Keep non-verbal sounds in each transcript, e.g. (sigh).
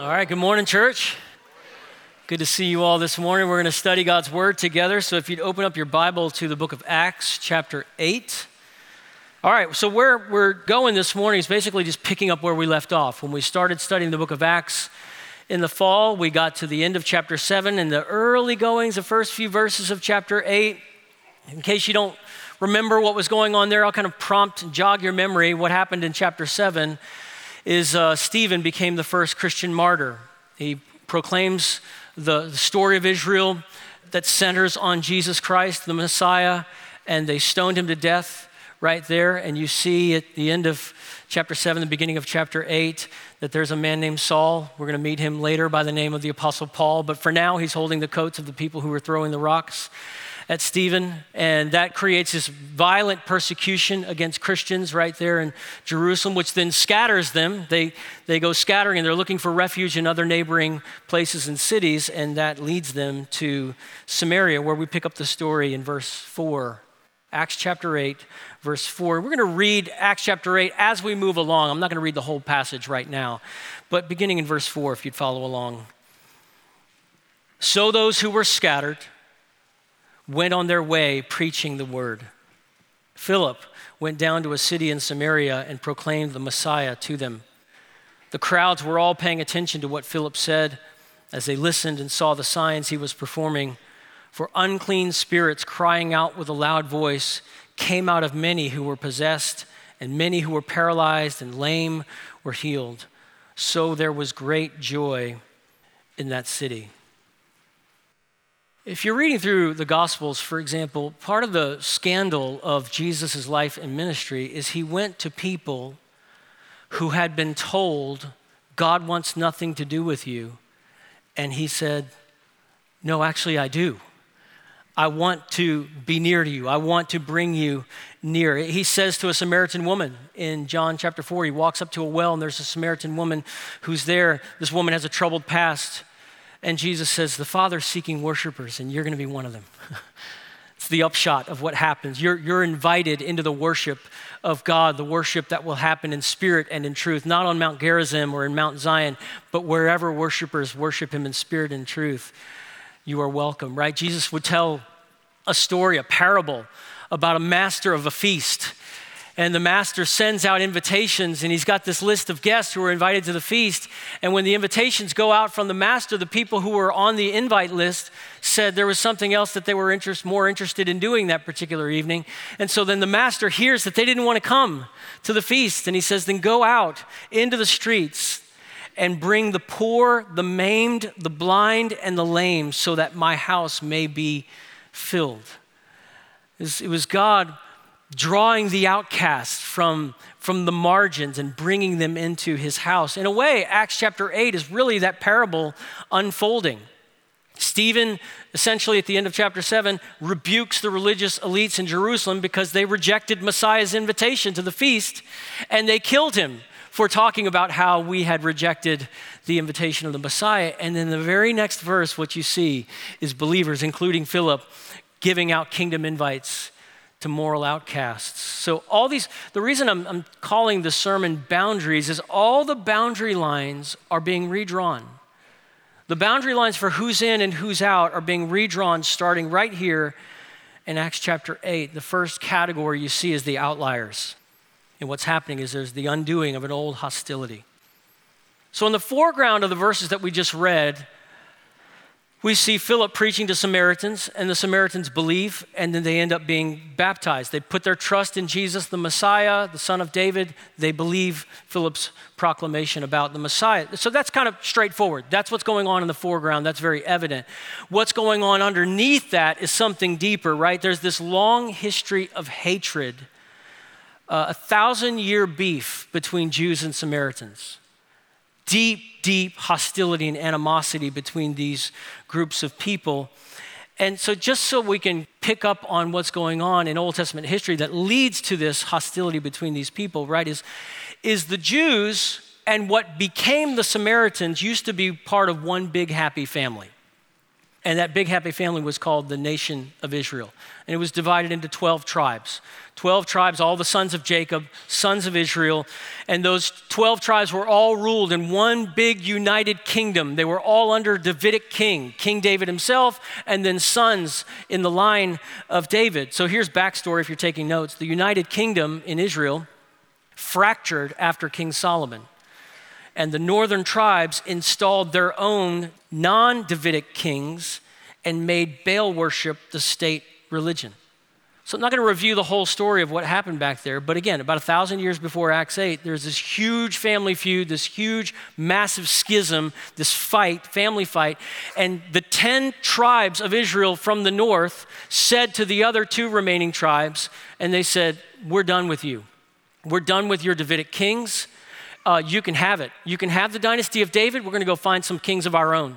All right, good morning, church. Good to see you all this morning. We're going to study God's Word together. So if you'd open up your Bible to the book of Acts, chapter 8. All right, so where we're going this morning is basically just picking up where we left off. When we started studying the book of Acts in the fall, we got to the end of chapter 7 and the early goings, the first few verses of chapter 8. In case you don't remember what was going on there, I'll kind of prompt and jog your memory what happened in chapter 7 is uh, Stephen became the first Christian martyr. He proclaims the, the story of Israel that centers on Jesus Christ, the Messiah, and they stoned him to death right there. And you see at the end of chapter 7, the beginning of chapter 8, that there's a man named Saul. We're going to meet him later by the name of the Apostle Paul. But for now, he's holding the coats of the people who were throwing the rocks at Stephen, and that creates this violent persecution against Christians right there in Jerusalem, which then scatters them. They, they go scattering and they're looking for refuge in other neighboring places and cities, and that leads them to Samaria, where we pick up the story in verse 4. Acts chapter 8, verse 4. We're going to read Acts chapter 8 as we move along. I'm not going to read the whole passage right now, but beginning in verse 4, if you'd follow along. So those who were scattered, went on their way preaching the word. Philip went down to a city in Samaria and proclaimed the Messiah to them. The crowds were all paying attention to what Philip said as they listened and saw the signs he was performing. For unclean spirits, crying out with a loud voice, came out of many who were possessed, and many who were paralyzed and lame were healed. So there was great joy in that city. If you're reading through the Gospels, for example, part of the scandal of Jesus' life and ministry is he went to people who had been told, God wants nothing to do with you. And he said, No, actually, I do. I want to be near to you. I want to bring you near. He says to a Samaritan woman in John chapter 4, he walks up to a well and there's a Samaritan woman who's there. This woman has a troubled past. And Jesus says, The Father's seeking worshipers, and you're going to be one of them. (laughs) it's the upshot of what happens. You're, you're invited into the worship of God, the worship that will happen in spirit and in truth, not on Mount Gerizim or in Mount Zion, but wherever worshipers worship Him in spirit and truth, you are welcome, right? Jesus would tell a story, a parable about a master of a feast and the master sends out invitations and he's got this list of guests who are invited to the feast. And when the invitations go out from the master the people who were on the invite list said there was something else that they were interest, more interested in doing that particular evening. And so then the master hears that they didn't want to come to the feast and he says then go out into the streets and bring the poor the maimed the blind and the lame so that my house may be filled. It was god drawing the outcast from, from the margins and bringing them into his house. In a way, Acts chapter 8 is really that parable unfolding. Stephen, essentially at the end of chapter 7, rebukes the religious elites in Jerusalem because they rejected Messiah's invitation to the feast and they killed him for talking about how we had rejected the invitation of the Messiah. And then the very next verse, what you see is believers, including Philip, giving out kingdom invites to moral outcasts. So, all these, the reason I'm, I'm, calling the sermon boundaries is all the boundary lines are being redrawn. The boundary lines for who's in and who's out are being redrawn starting right here in Acts chapter 8. The first category you see is the outliers. And what's happening is there's the undoing of an old hostility. So, in the foreground of the verses that we just read, we see Philip preaching to Samaritans, and the Samaritans believe, and then they end up being baptized. They put their trust in Jesus, the Messiah, the Son of David. They believe Philip's proclamation about the Messiah. So that's kind of straightforward. That's what's going on in the foreground. That's very evident. What's going on underneath that is something deeper, right? There's this long history of hatred, uh, a thousand year beef between Jews and Samaritans deep, deep hostility and animosity between these groups of people. And so, just so we can pick up on what's going on in Old Testament history that leads to this hostility between these people, right, is, is the Jews and what became the Samaritans used to be part of one big happy family. And that big happy family was called the nation of Israel. And it was divided into 12 tribes. 12 tribes, all the sons of Jacob, sons of Israel. And those 12 tribes were all ruled in one big united kingdom. They were all under Davidic king, King David himself, and then sons in the line of David. So here's backstory if you're taking notes. The united kingdom in Israel fractured after King Solomon and the northern tribes installed their own non Davidic kings and made Baal worship the state religion. So I'm not going to review the whole story of what happened back there, but again, about a thousand years before Acts 8, there's this huge family feud, this huge, massive schism, this fight, family fight, and the 10 tribes of Israel from the north said to the other two remaining tribes, and they said, We're done with you. We're done with your Davidic kings uh, you can have it. You can have the dynasty of David. We're going to go find some kings of our own.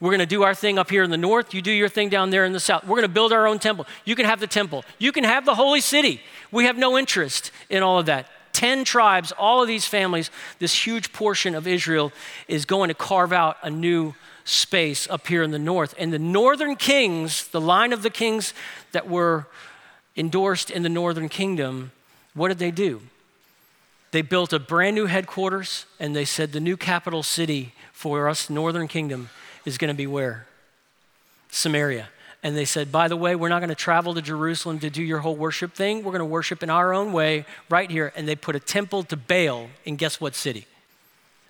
We're going to do our thing up here in the north. You do your thing down there in the south. We're going to build our own temple. You can have the temple. You can have the holy city. We have no interest in all of that. 10 tribes, all of these families, this huge portion of Israel is going to carve out a new space up here in the north. And the northern kings, the line of the kings that were endorsed in the northern kingdom, what did they do? They built a brand new headquarters and they said the new capital city for us, Northern Kingdom, is going to be where? Samaria. And they said, by the way, we're not going to travel to Jerusalem to do your whole worship thing. We're going to worship in our own way right here. And they put a temple to Baal in guess what city?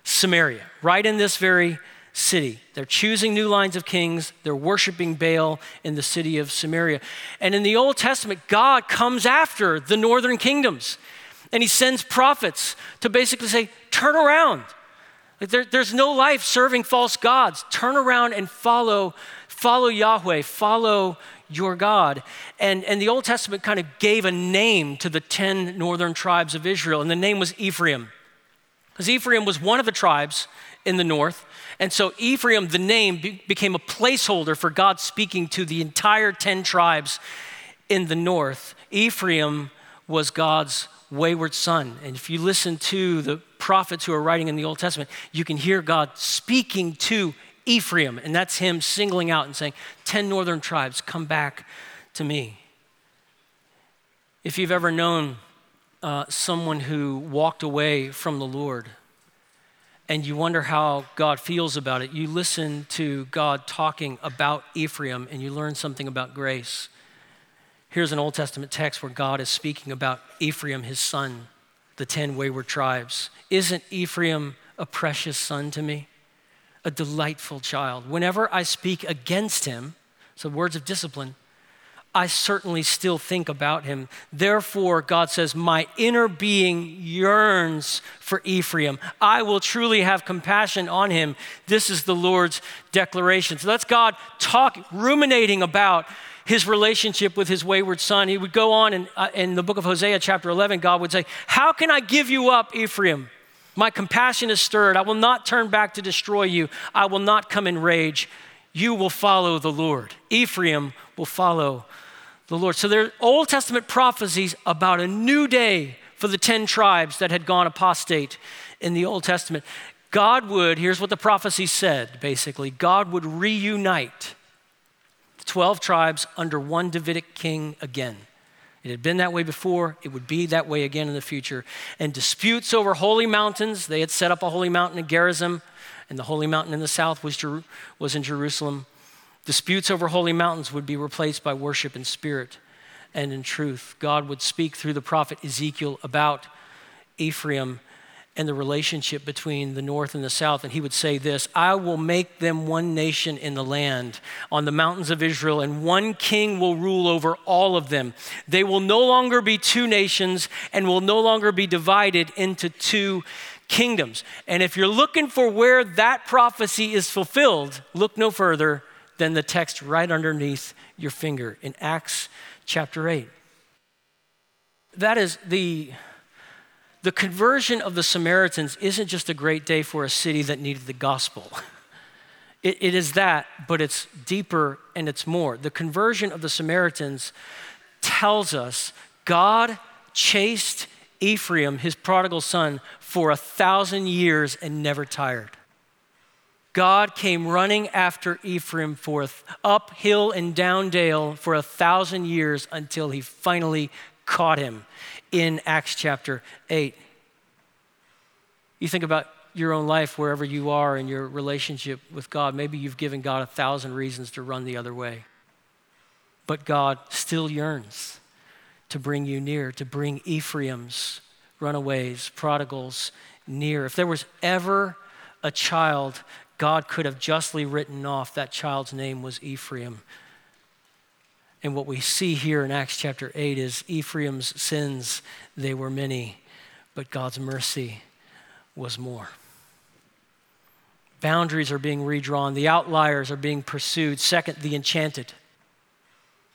Samaria, right in this very city. They're choosing new lines of kings. They're worshiping Baal in the city of Samaria. And in the Old Testament, God comes after the northern kingdoms and he sends prophets to basically say, turn around. Like there, there's no life serving false gods. Turn around and follow, follow Yahweh, follow your God. And, and the Old Testament kind of gave a name to the 10 northern tribes of Israel, and the name was Ephraim. Because Ephraim was one of the tribes in the north. And so Ephraim, the name, be, became a placeholder for God speaking to the entire 10 tribes in the north. Ephraim was God's wayward son. And if you listen to the prophets who are writing in the Old Testament, you can hear God speaking to Ephraim, and that's him singling out and saying, 10 northern tribes, come back to me. If you've ever known uh, someone who walked away from the Lord, and you wonder how God feels about it, you listen to God talking about Ephraim and you learn something about grace. Here's an Old Testament text where God is speaking about Ephraim, his son, the 10 wayward tribes. Isn't Ephraim a precious son to me? A delightful child. Whenever I speak against him, so words of discipline, I certainly still think about him. Therefore, God says, My inner being yearns for Ephraim. I will truly have compassion on him. This is the Lord's declaration. So that's God talk, ruminating about his relationship with his wayward son. He would go on in, uh, in the book of Hosea, chapter 11, God would say, How can I give you up, Ephraim? My compassion is stirred. I will not turn back to destroy you. I will not come in rage. You will follow the Lord. Ephraim will follow the Lord. So there are Old Testament prophecies about a new day for the 10 tribes that had gone apostate in the Old Testament. God would, here's what the prophecy said basically God would reunite 12 tribes under one Davidic king again. It had been that way before, it would be that way again in the future. And disputes over holy mountains, they had set up a holy mountain in Gerizim, and the holy mountain in the south was, Jer- was in Jerusalem. Disputes over holy mountains would be replaced by worship in spirit and in truth. God would speak through the prophet Ezekiel about Ephraim and the relationship between the north and the south. And he would say this I will make them one nation in the land on the mountains of Israel, and one king will rule over all of them. They will no longer be two nations and will no longer be divided into two kingdoms. And if you're looking for where that prophecy is fulfilled, look no further than the text right underneath your finger in Acts chapter 8. That is the the conversion of the Samaritans isn't just a great day for a city that needed the gospel. (laughs) It, it is that, but it's deeper and it's more. The conversion of the Samaritans tells us God chased Ephraim, his prodigal son, for a thousand years and never tired. God came running after Ephraim forth, uphill and down dale for a thousand years until he finally caught him in Acts chapter 8. You think about your own life, wherever you are in your relationship with God, maybe you've given God a thousand reasons to run the other way. But God still yearns to bring you near, to bring Ephraim's runaways, prodigals near. If there was ever a child God could have justly written off, that child's name was Ephraim. And what we see here in Acts chapter 8 is Ephraim's sins, they were many, but God's mercy was more. Boundaries are being redrawn, the outliers are being pursued. Second, the enchanted.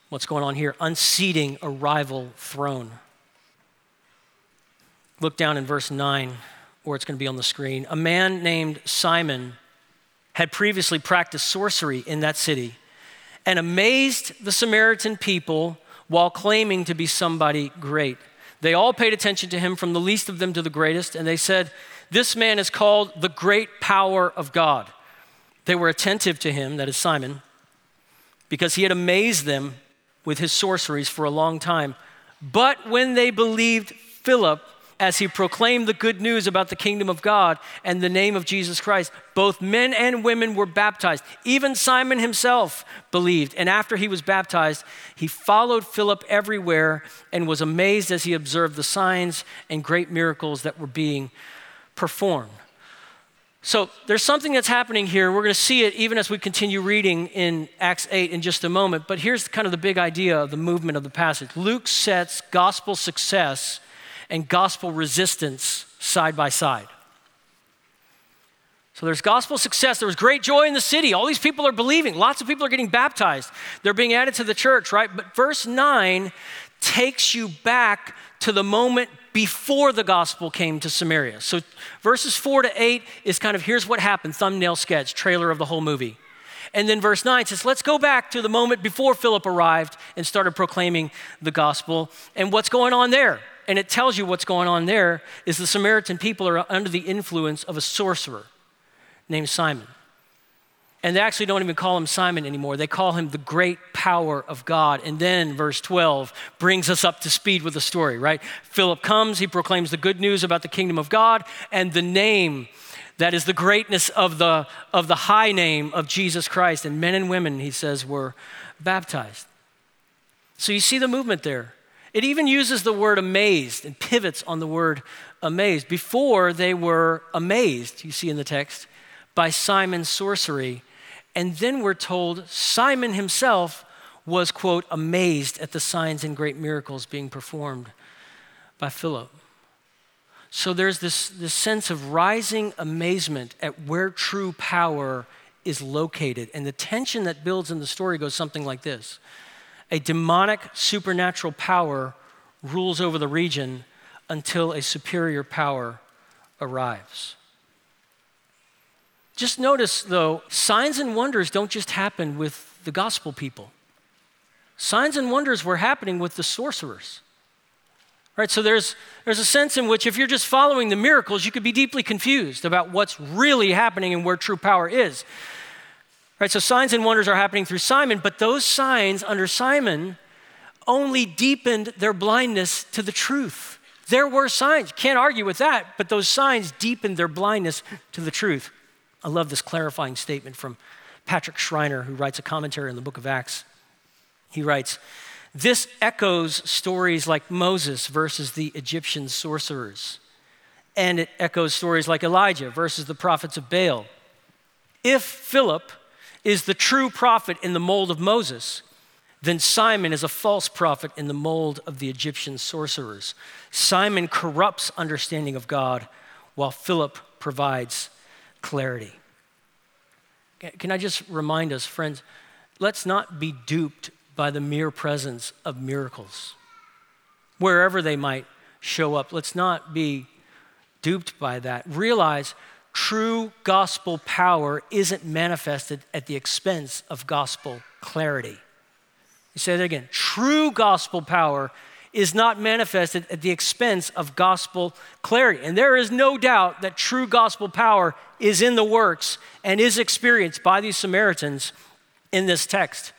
What's going on here? Unseating a rival throne. Look down in verse 9, or it's going to be on the screen. A man named Simon had previously practiced sorcery in that city and amazed the Samaritan people while claiming to be somebody great. They all paid attention to him, from the least of them to the greatest, and they said, This man is called the great power of God. They were attentive to him, that is Simon, because he had amazed them with his sorceries for a long time. But when they believed Philip, as he proclaimed the good news about the kingdom of God and the name of Jesus Christ, both men and women were baptized. Even Simon himself believed. And after he was baptized, he followed Philip everywhere and was amazed as he observed the signs and great miracles that were being performed. So there's something that's happening here. We're going to see it even as we continue reading in Acts 8 in just a moment. But here's kind of the big idea of the movement of the passage Luke sets gospel success and gospel resistance side by side. So there's gospel success. There was great joy in the city. All these people are believing. Lots of people are getting baptized. They're being added to the church, right? But verse 9 takes you back to the moment before the gospel came to Samaria. So verses 4 to 8 is kind of here's what happened, thumbnail sketch, trailer of the whole movie. And then verse 9 says, let's go back to the moment before Philip arrived and started proclaiming the gospel and what's going on there and it tells you what's going on there is the Samaritan people are under the influence of a sorcerer named Simon. And they actually don't even call him Simon anymore. They call him the great power of God. And then verse 12 brings us up to speed with the story, right? Philip comes, he proclaims the good news about the kingdom of God and the name that is the greatness of the, of the high name of Jesus Christ. And men and women, he says, were baptized. So you see the movement there. It even uses the word amazed and pivots on the word amazed. Before they were amazed, you see in the text, by Simon's sorcery. And then we're told Simon himself was, quote, amazed at the signs and great miracles being performed by Philip. So there's this, this sense of rising amazement at where true power is located. And the tension that builds in the story goes something like this a demonic supernatural power rules over the region until a superior power arrives. Just notice, though, signs and wonders don't just happen with the gospel people. Signs and wonders were happening with the sorcerers. Right, so there's, there's a sense in which if you're just following the miracles, you could be deeply confused about what's really happening and where true power is. Right, so signs and wonders are happening through Simon, but those signs under Simon only deepened their blindness to the truth. There were signs, can't argue with that, but those signs deepened their blindness to the truth. I love this clarifying statement from Patrick Schreiner, who writes a commentary on the book of Acts. He writes, This echoes stories like Moses versus the Egyptian sorcerers, and it echoes stories like Elijah versus the prophets of Baal. If Philip is the true prophet in the mold of Moses, then Simon is a false prophet in the mold of the Egyptian sorcerers. Simon corrupts understanding of God while Philip provides clarity. Can I just remind us, friends, let's not be duped by the mere presence of miracles. Wherever they might show up, let's not be duped by that. Realize true gospel power isn't manifested at the expense of gospel clarity. You say that again. True gospel power is not manifested at the expense of gospel clarity. And there is no doubt that true gospel power is in the works and is experienced by these Samaritans in this text.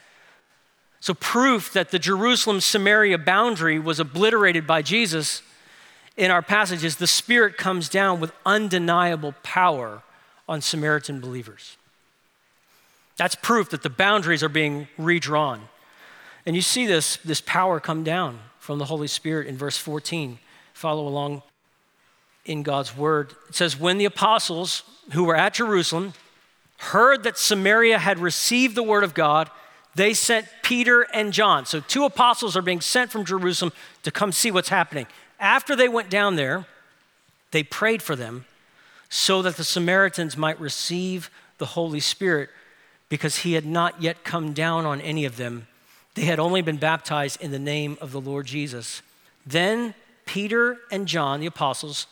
So, proof that the Jerusalem Samaria boundary was obliterated by Jesus in our passages, the Spirit comes down with undeniable power on Samaritan believers. That's proof that the boundaries are being redrawn. And you see this, this power come down from the Holy Spirit in verse 14. Follow along in God's word. It says, When the apostles who were at Jerusalem heard that Samaria had received the word of God, they sent Peter and John. So, two apostles are being sent from Jerusalem to come see what's happening. After they went down there, they prayed for them so that the Samaritans might receive the Holy Spirit because he had not yet come down on any of them. They had only been baptized in the name of the Lord Jesus. Then Peter and John, the apostles,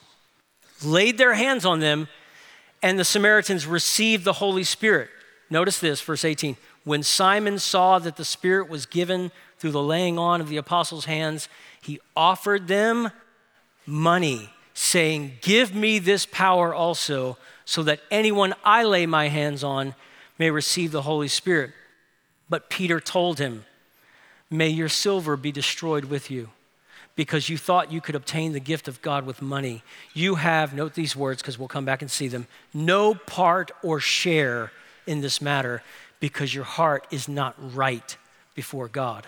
laid their hands on them, and the Samaritans received the Holy Spirit. Notice this, verse 18. When Simon saw that the Spirit was given through the laying on of the apostles' hands, he offered them money, saying, Give me this power also, so that anyone I lay my hands on may receive the Holy Spirit. But Peter told him, May your silver be destroyed with you, because you thought you could obtain the gift of God with money. You have, note these words because we'll come back and see them, no part or share in this matter, because your heart is not right before God.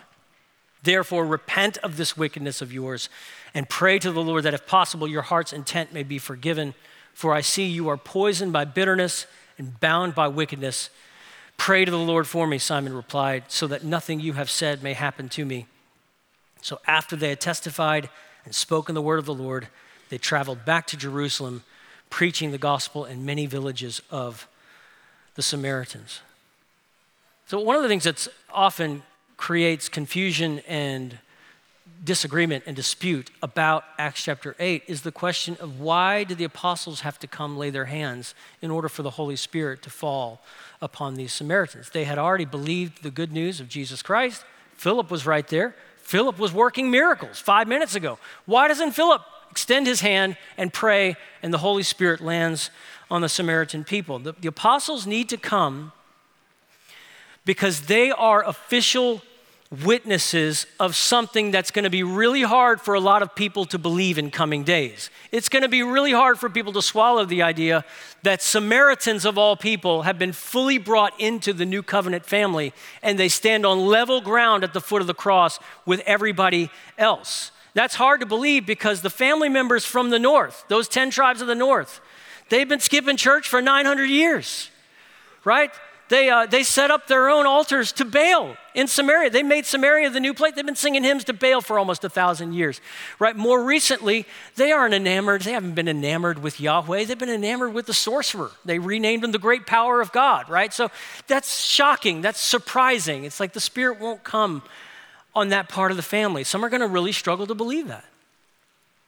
Therefore, repent of this wickedness of yours and pray to the Lord that if possible your heart's intent may be forgiven. For I see you are poisoned by bitterness and bound by wickedness. Pray to the Lord for me, Simon replied, so that nothing you have said may happen to me. So after they had testified and spoken the word of the Lord, they traveled back to Jerusalem, preaching the gospel in many villages of the Samaritans. So, one of the things that's often creates confusion and disagreement and dispute about Acts chapter 8 is the question of why did the apostles have to come lay their hands in order for the Holy Spirit to fall upon these Samaritans? They had already believed the good news of Jesus Christ. Philip was right there. Philip was working miracles five minutes ago. Why doesn't Philip extend his hand and pray and the Holy Spirit lands on the Samaritan people? The, the apostles need to come because they are official witnesses of something that's going to be really hard for a lot of people to believe in coming days. It's going to be really hard for people to swallow the idea that Samaritans of all people have been fully brought into the new covenant family and they stand on level ground at the foot of the cross with everybody else. That's hard to believe because the family members from the north, those 10 tribes of the north, they've been skipping church for 900 years, right? They, uh, they set up their own altars to Baal in Samaria. They made Samaria the new place. They've been singing hymns to Baal for almost a thousand years, right? More recently, they aren't enamored. They haven't been enamored with Yahweh. They've been enamored with the sorcerer. They renamed him the great power of God, right? So that's shocking. That's surprising. It's like the Spirit won't come on that part of the family. Some are going to really struggle to believe that.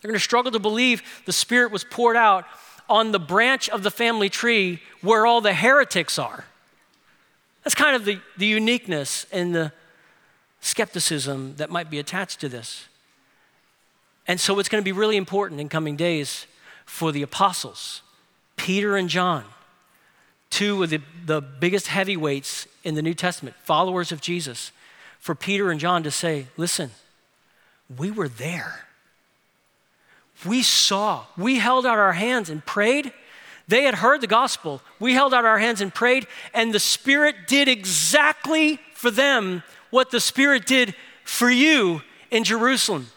They're going to struggle to believe the Spirit was poured out on the branch of the family tree where all the heretics are that's kind of the, the uniqueness and the skepticism that might be attached to this. And so it's going to be really important in coming days for the apostles, Peter and John, two of the, the biggest heavyweights in the New Testament, followers of Jesus, for Peter and John to say, listen, we were there. We saw, we held out our hands and prayed, they had heard the gospel. We held out our hands and prayed, and the Spirit did exactly for them what the Spirit did for you in Jerusalem.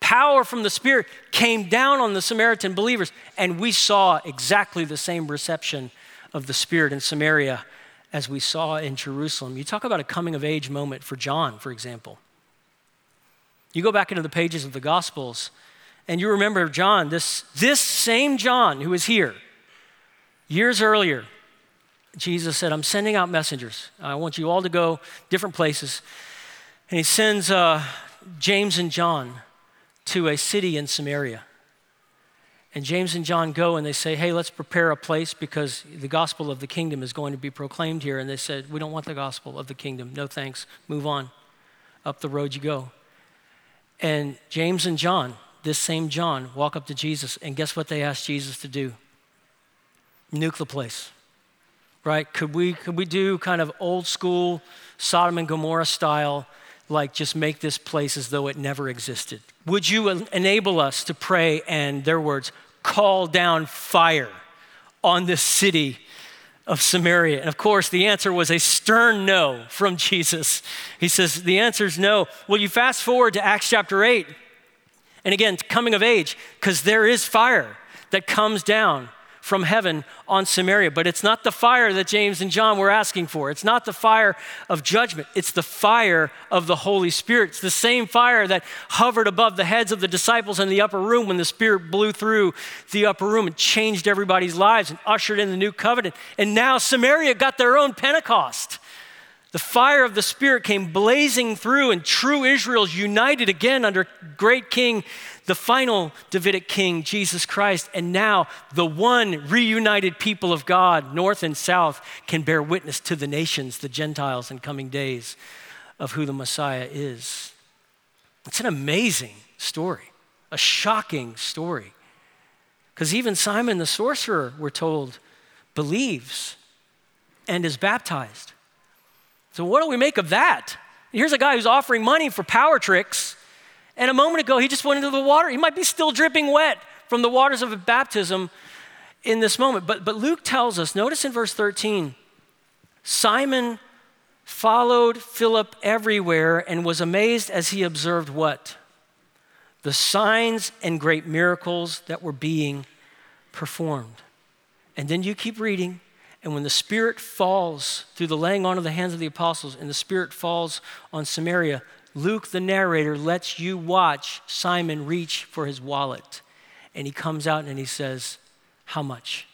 Power from the Spirit came down on the Samaritan believers, and we saw exactly the same reception of the Spirit in Samaria as we saw in Jerusalem. You talk about a coming of age moment for John, for example. You go back into the pages of the Gospels, and you remember John, this, this same John who is here, Years earlier, Jesus said, I'm sending out messengers. I want you all to go different places. And he sends uh, James and John to a city in Samaria. And James and John go and they say, Hey, let's prepare a place because the gospel of the kingdom is going to be proclaimed here. And they said, We don't want the gospel of the kingdom. No thanks. Move on. Up the road you go. And James and John, this same John, walk up to Jesus, and guess what they ask Jesus to do? Nuke the place, right? Could we, could we do kind of old school Sodom and Gomorrah style, like just make this place as though it never existed? Would you enable us to pray and, their words, call down fire on this city of Samaria? And of course, the answer was a stern no from (laughs) Jesus. He says, The answer is no. Well, you fast forward to Acts chapter 8, and again, coming of age, because there is fire that comes down from heaven on Samaria. But it's not the fire that James and John were asking for. It's not the fire of judgment. It's the fire of the Holy Spirit. It's the same fire that hovered above the heads of the disciples in the upper room when the Spirit blew through the upper room and changed everybody's lives and ushered in the new covenant. And now Samaria got their own Pentecost. The fire of the Spirit came blazing through, and true Israel's united again under great King the final Davidic king, Jesus Christ, and now the one reunited people of God, north and south, can bear witness to the nations, the Gentiles, in coming days of who the Messiah is. It's an amazing story, a shocking story. Because even Simon the sorcerer, we're told, believes and is baptized. So, what do we make of that? Here's a guy who's offering money for power tricks and a moment ago, he just went into the water. He might be still dripping wet from the waters of baptism in this moment. But, but Luke tells us, notice in verse 13, Simon followed Philip everywhere and was amazed as he observed what? The signs and great miracles that were being performed. And then you keep reading, and when the Spirit falls through the laying on of the hands of the apostles, and the Spirit falls on Samaria, Luke, the narrator, lets you watch Simon reach for his wallet. And he comes out and he says, How much?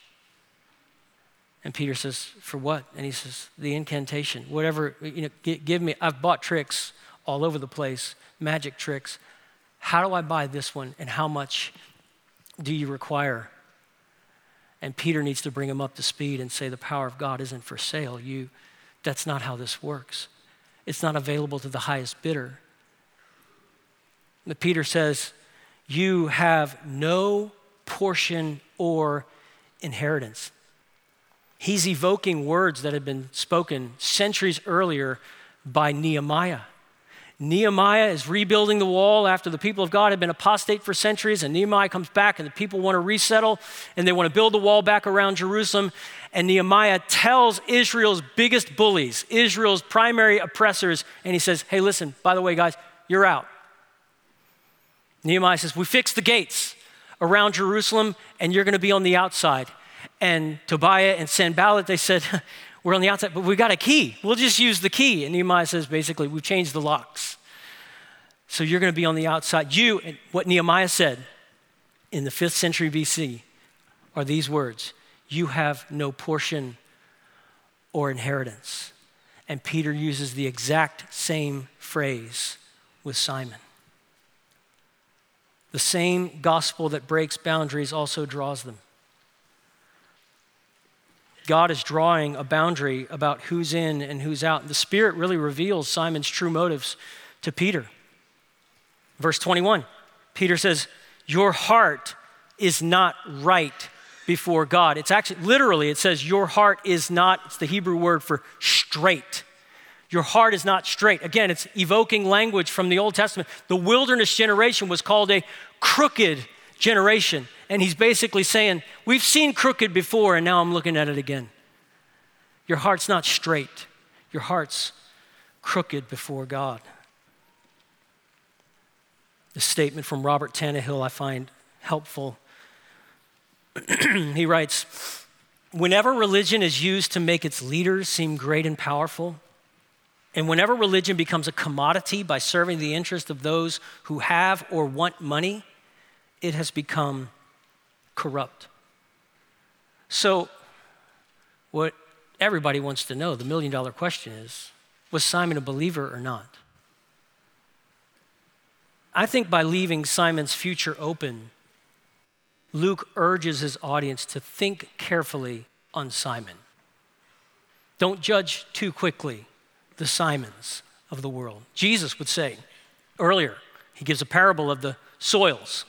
And Peter says, For what? And he says, The incantation, whatever, you know, give me. I've bought tricks all over the place, magic tricks. How do I buy this one? And how much do you require? And Peter needs to bring him up to speed and say, The power of God isn't for sale. You, that's not how this works it's not available to the highest bidder. But Peter says, You have no portion or inheritance. He's evoking words that had been spoken centuries earlier by Nehemiah. Nehemiah is rebuilding the wall after the people of God had been apostate for centuries, and Nehemiah comes back, and the people want to resettle, and they want to build the wall back around Jerusalem. And Nehemiah tells Israel's biggest bullies, Israel's primary oppressors, and he says, Hey, listen, by the way, guys, you're out. Nehemiah says, We fixed the gates around Jerusalem, and you're going to be on the outside. And Tobiah and Sanballat, they said, (laughs) we're on the outside, but we got a key. We'll just use the key. And Nehemiah says basically, we've changed the locks. So you're going to be on the outside. You, and what Nehemiah said in the fifth century BC are these words You have no portion or inheritance. And Peter uses the exact same phrase with Simon. The same gospel that breaks boundaries also draws them. God is drawing a boundary about who's in and who's out. The Spirit really reveals Simon's true motives to Peter. Verse 21, Peter says, Your heart is not right before God. It's actually, literally, it says, Your heart is not, it's the Hebrew word for straight. Your heart is not straight. Again, it's evoking language from the Old Testament. The wilderness generation was called a crooked generation. And he's basically saying, We've seen crooked before, and now I'm looking at it again. Your heart's not straight, your heart's crooked before God. The statement from Robert Tannehill I find helpful. (clears throat) he writes Whenever religion is used to make its leaders seem great and powerful, and whenever religion becomes a commodity by serving the interest of those who have or want money, it has become corrupt. So, what everybody wants to know, the million dollar question is was Simon a believer or not? I think by leaving Simon's future open, Luke urges his audience to think carefully on Simon. Don't judge too quickly the Simons of the world. Jesus would say earlier He gives a parable of the soils.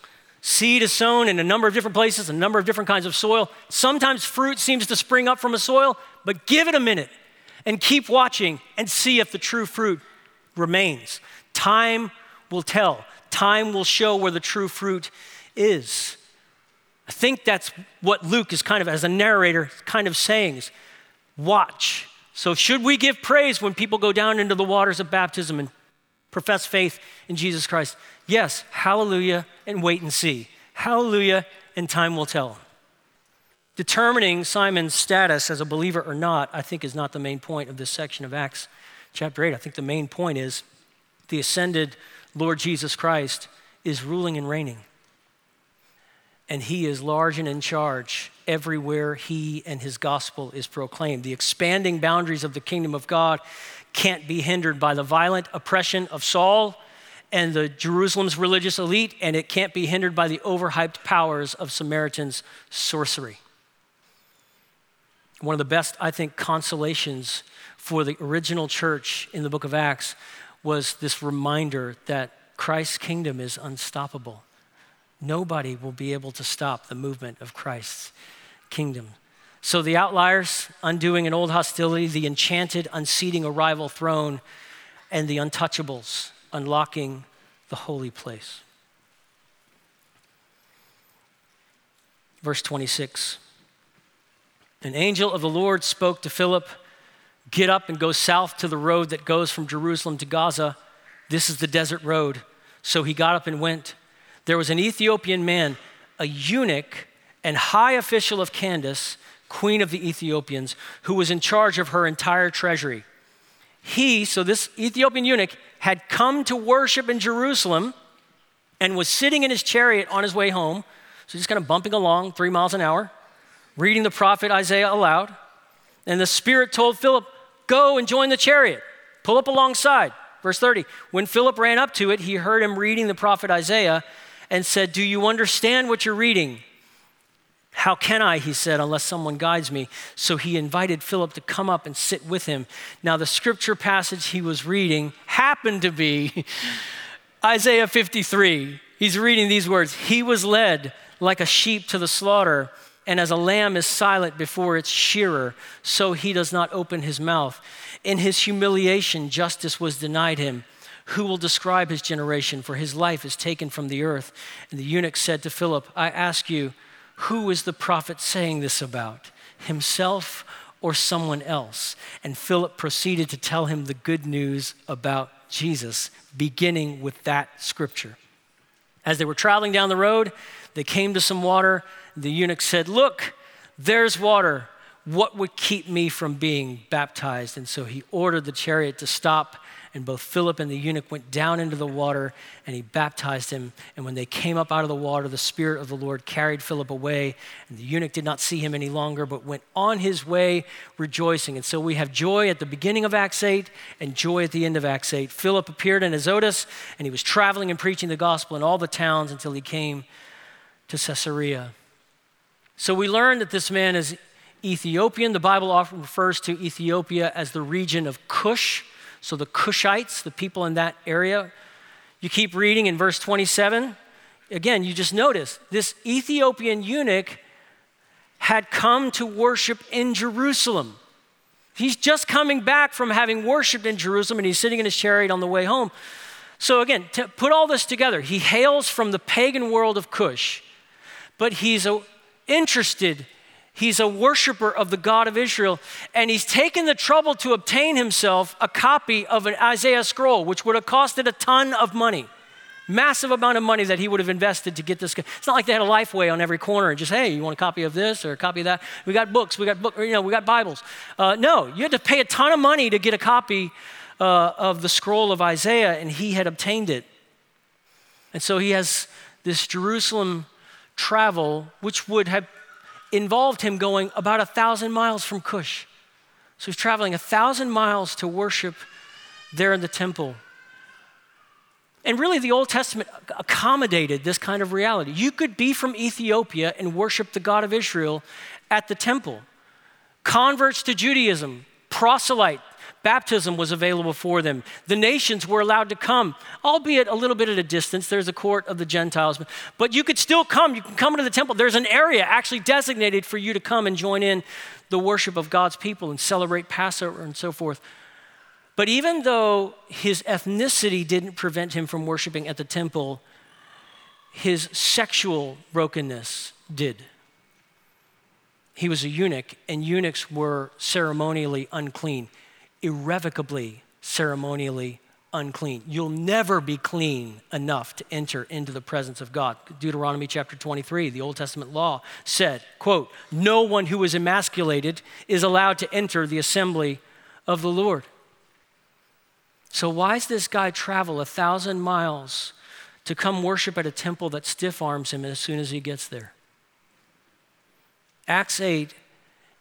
Seed is sown in a number of different places, a number of different kinds of soil. Sometimes fruit seems to spring up from a soil, but give it a minute and keep watching and see if the true fruit remains. Time will tell, time will show where the true fruit is. I think that's what Luke is kind of, as a narrator, kind of saying is watch. So, should we give praise when people go down into the waters of baptism and profess faith in Jesus Christ? Yes, hallelujah, and wait and see. Hallelujah, and time will tell. Determining Simon's status as a believer or not, I think, is not the main point of this section of Acts chapter 8. I think the main point is the ascended Lord Jesus Christ is ruling and reigning and he is large and in charge everywhere he and his gospel is proclaimed. The expanding boundaries of the kingdom of God can't be hindered by the violent oppression of Saul and the Jerusalem's religious elite, and it can't be hindered by the overhyped powers of Samaritan's sorcery. One of the best, I think, consolations for the original church in the book of Acts was this reminder that Christ's kingdom is unstoppable. Nobody will be able to stop the movement of Christ's kingdom. So the outliers, undoing an old hostility, the enchanted, unseating a rival throne, and the untouchables, unlocking the holy place. Verse 26 An angel of the Lord spoke to Philip Get up and go south to the road that goes from Jerusalem to Gaza. This is the desert road. So he got up and went there was an Ethiopian man, a eunuch and high official of Candace, queen of the Ethiopians, who was in charge of her entire treasury. He, so this Ethiopian eunuch, had come to worship in Jerusalem and was sitting in his chariot on his way home. So he's kind of bumping along three miles an hour, reading the prophet Isaiah aloud. And the Spirit told Philip, Go and join the chariot, pull up alongside. Verse 30 When Philip ran up to it, he heard him reading the prophet Isaiah and said, Do you understand what you're reading? How can I, he said, unless someone guides me? So he invited Philip to come up and sit with him. Now, the scripture passage he was reading happened to be (laughs) Isaiah 53. He's reading these words He was led like a sheep to the slaughter, and as a lamb is silent before its shearer, so he does not open his mouth. In his humiliation, justice was denied him. Who will describe his generation? For his life is taken from the earth. And the eunuch said to Philip, I ask you, who is the prophet saying this about? Himself or someone else? And Philip proceeded to tell him the good news about Jesus, beginning with that scripture. As they were traveling down the road, they came to some water. The eunuch said, Look, there's water. What would keep me from being baptized? And so he ordered the chariot to stop and both Philip and the eunuch went down into the water, and he baptized him. And when they came up out of the water, the Spirit of the Lord carried Philip away, and the eunuch did not see him any longer, but went on his way rejoicing. And so we have joy at the beginning of Acts 8 and joy at the end of Acts 8. Philip appeared in Azotus, and he was traveling and preaching the gospel in all the towns until he came to Caesarea. So we learn that this man is Ethiopian. The Bible often refers to Ethiopia as the region of Cush so the Cushites, the people in that area, you keep reading in verse 27. Again, you just notice this Ethiopian eunuch had come to worship in Jerusalem. He's just coming back from having worshiped in Jerusalem and he's sitting in his chariot on the way home. So, again, to put all this together, he hails from the pagan world of Cush, but he's interested He's a worshiper of the God of Israel, and he's taken the trouble to obtain himself a copy of an Isaiah scroll, which would have costed a ton of money. Massive amount of money that he would have invested to get this. It's not like they had a Lifeway on every corner and just, hey, you want a copy of this or a copy of that? We got books, we got book, you know, we got Bibles. Uh, no, you had to pay a ton of money to get a copy uh, of the scroll of Isaiah, and he had obtained it. And so he has this Jerusalem travel, which would have involved him going about a thousand miles from Cush. So he's traveling a thousand miles to worship there in the temple. And really, the Old Testament accommodated this kind of reality. You could be from Ethiopia and worship the God of Israel at the temple. Converts to Judaism, proselyte, Baptism was available for them. The nations were allowed to come, albeit a little bit at a distance. There's a court of the Gentiles, but you could still come. You can come into the temple. There's an area actually designated for you to come and join in the worship of God's people and celebrate Passover and so forth. But even though his ethnicity didn't prevent him from worshiping at the temple, his sexual brokenness did. He was a eunuch, and eunuchs were ceremonially unclean, irrevocably ceremonially unclean. You'll never be clean enough to enter into the presence of God. Deuteronomy chapter 23, the Old Testament law said, quote, "No one who is emasculated is allowed to enter the assembly of the Lord." So why does this guy travel a thousand miles to come worship at a temple that stiff arms him as soon as he gets there? Acts 8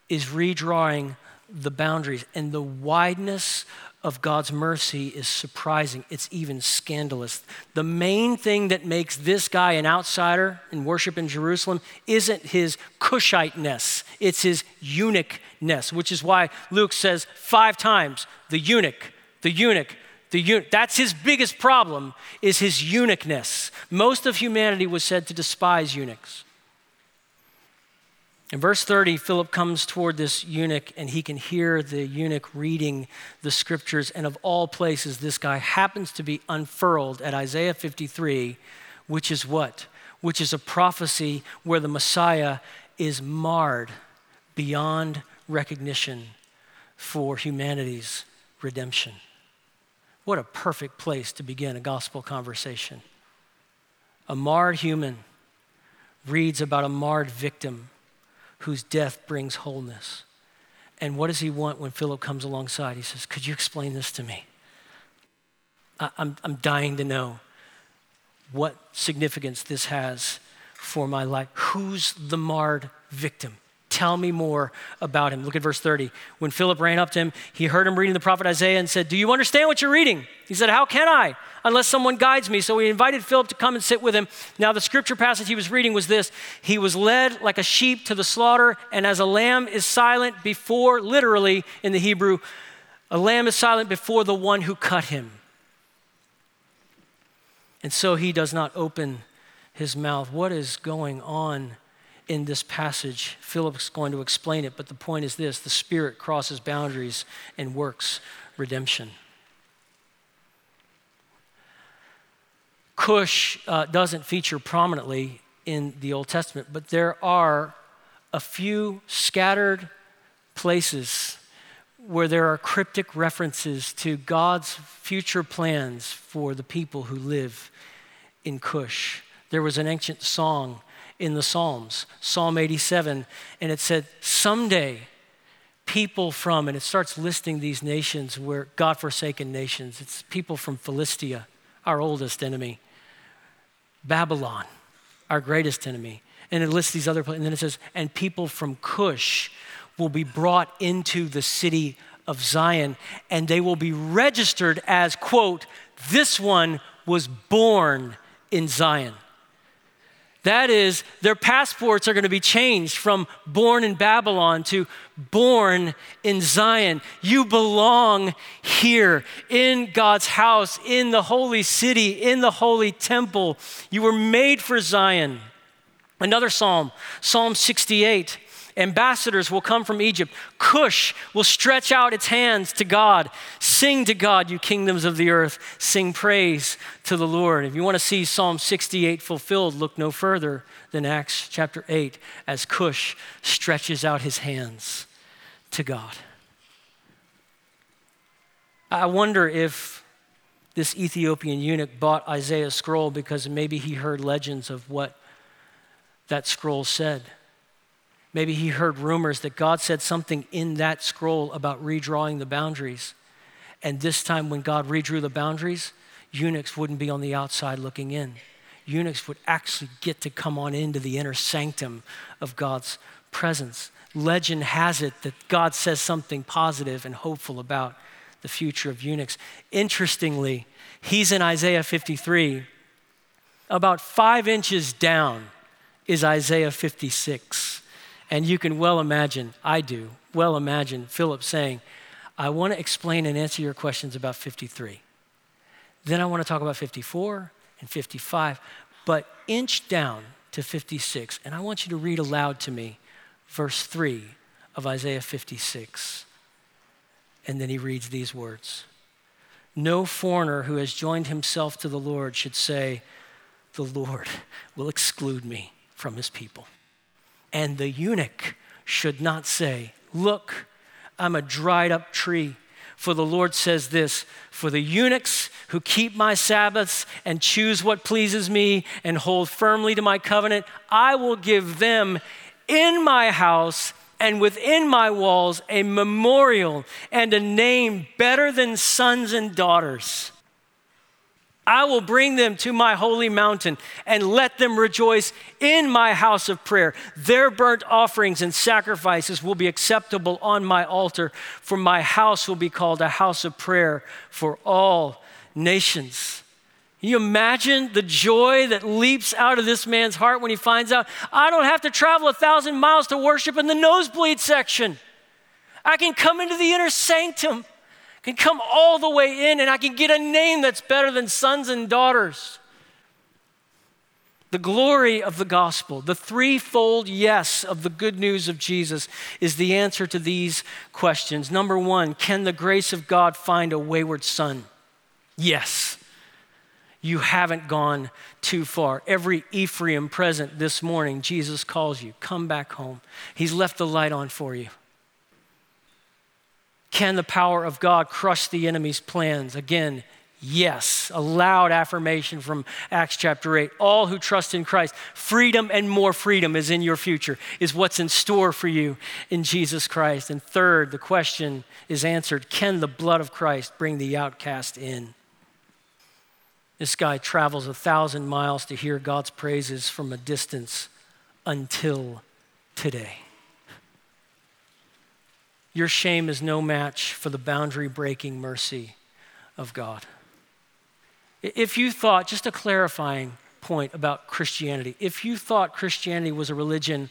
is redrawing the boundaries, and the wideness of God's mercy is surprising. It's even scandalous. The main thing that makes this guy an outsider in worship in Jerusalem isn't his Cushiteness, it's his eunuchness, which is why Luke says five times the eunuch, the eunuch, the eunuch. That's his biggest problem is his eunuchness. Most of humanity was said to despise eunuchs. In verse 30, Philip comes toward this eunuch and he can hear the eunuch reading the scriptures. And of all places, this guy happens to be unfurled at Isaiah 53, which is what? Which is a prophecy where the Messiah is marred beyond recognition for humanity's redemption. What a perfect place to begin a gospel conversation. A marred human reads about a marred victim whose death brings wholeness. And what does he want when Philip comes alongside? He says, Could you explain this to me? I, I'm, I'm dying to know what significance this has for my life. Who's the marred victim? Tell me more about him. Look at verse 30. When Philip ran up to him, he heard him reading the prophet Isaiah and said, Do you understand what you're reading? He said, How can I? Unless someone guides me. So he invited Philip to come and sit with him. Now, the scripture passage he was reading was this He was led like a sheep to the slaughter, and as a lamb is silent before, literally in the Hebrew, a lamb is silent before the one who cut him. And so he does not open his mouth. What is going on? In this passage. Philip's going to explain it, but the point is this the Spirit crosses boundaries and works redemption. Cush uh, doesn't feature prominently in the Old Testament, but there are a few scattered places where there are cryptic references to God's future plans for the people who live in Cush. There was an ancient song in the Psalms, Psalm 87, and it said, Someday, people from, and it starts listing these nations where God forsaken nations. It's people from Philistia, our oldest enemy, Babylon, our greatest enemy. And it lists these other places, and then it says, and people from Cush will be brought into the city of Zion, and they will be registered as, quote, this one was born in Zion. That is, their passports are going to be changed from born in Babylon to born in Zion. You belong here in God's house, in the holy city, in the holy temple. You were made for Zion. Another psalm, Psalm 68. Ambassadors will come from Egypt. Cush will stretch out its hands to God. Sing to God, you kingdoms of the earth. Sing praise to the Lord. If you want to see Psalm 68 fulfilled, look no further than Acts chapter 8 as Cush stretches out his hands to God. I wonder if this Ethiopian eunuch bought Isaiah's scroll because maybe he heard legends of what that scroll said. Maybe he heard rumors that God said something in that scroll about redrawing the boundaries. And this time, when God redrew the boundaries, eunuchs wouldn't be on the outside looking in. Eunuchs would actually get to come on into the inner sanctum of God's presence. Legend has it that God says something positive and hopeful about the future of eunuchs. Interestingly, he's in Isaiah 53. About five inches down is Isaiah 56. And you can well imagine, I do, well imagine Philip saying, I want to explain and answer your questions about 53. Then I want to talk about 54 and 55, but inch down to 56. And I want you to read aloud to me verse 3 of Isaiah 56. And then he reads these words No foreigner who has joined himself to the Lord should say, The Lord will exclude me from his people. And the eunuch should not say, Look, I'm a dried up tree. For the Lord says this For the eunuchs who keep my Sabbaths and choose what pleases me and hold firmly to my covenant, I will give them in my house and within my walls a memorial and a name better than sons and daughters. I will bring them to my holy mountain and let them rejoice in my house of prayer. Their burnt offerings and sacrifices will be acceptable on my altar, for my house will be called a house of prayer for all nations. Can you imagine the joy that leaps out of this man's heart when he finds out I don't have to travel a thousand miles to worship in the nosebleed section? I can come into the inner sanctum can come all the way in and I can get a name that's better than sons and daughters. The glory of the gospel, the threefold yes of the good news of Jesus, is the answer to these questions. Number one, can the grace of God find a wayward son? Yes. You haven't gone too far. Every Ephraim present this morning, Jesus calls you, come back home. He's left the light on for you. Can the power of God crush the enemy's plans? Again, yes. A loud affirmation from Acts chapter 8. All who trust in Christ, freedom and more freedom is in your future, is what's in store for you in Jesus Christ. And third, the question is answered Can the blood of Christ bring the outcast in? This guy travels a thousand miles to hear God's praises from a distance until today. Your shame is no match for the boundary breaking mercy of God. If you thought, just a clarifying point about Christianity, if you thought Christianity was a religion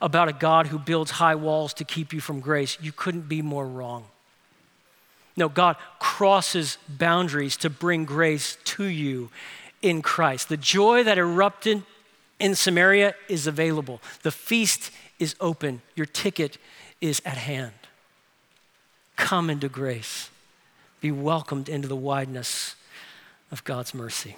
about a God who builds high walls to keep you from grace, you couldn't be more wrong. No, God crosses boundaries to bring grace to you in Christ. The joy that erupted in Samaria is available, the feast is open, your ticket is at hand. Come into grace. Be welcomed into the wideness of God's mercy.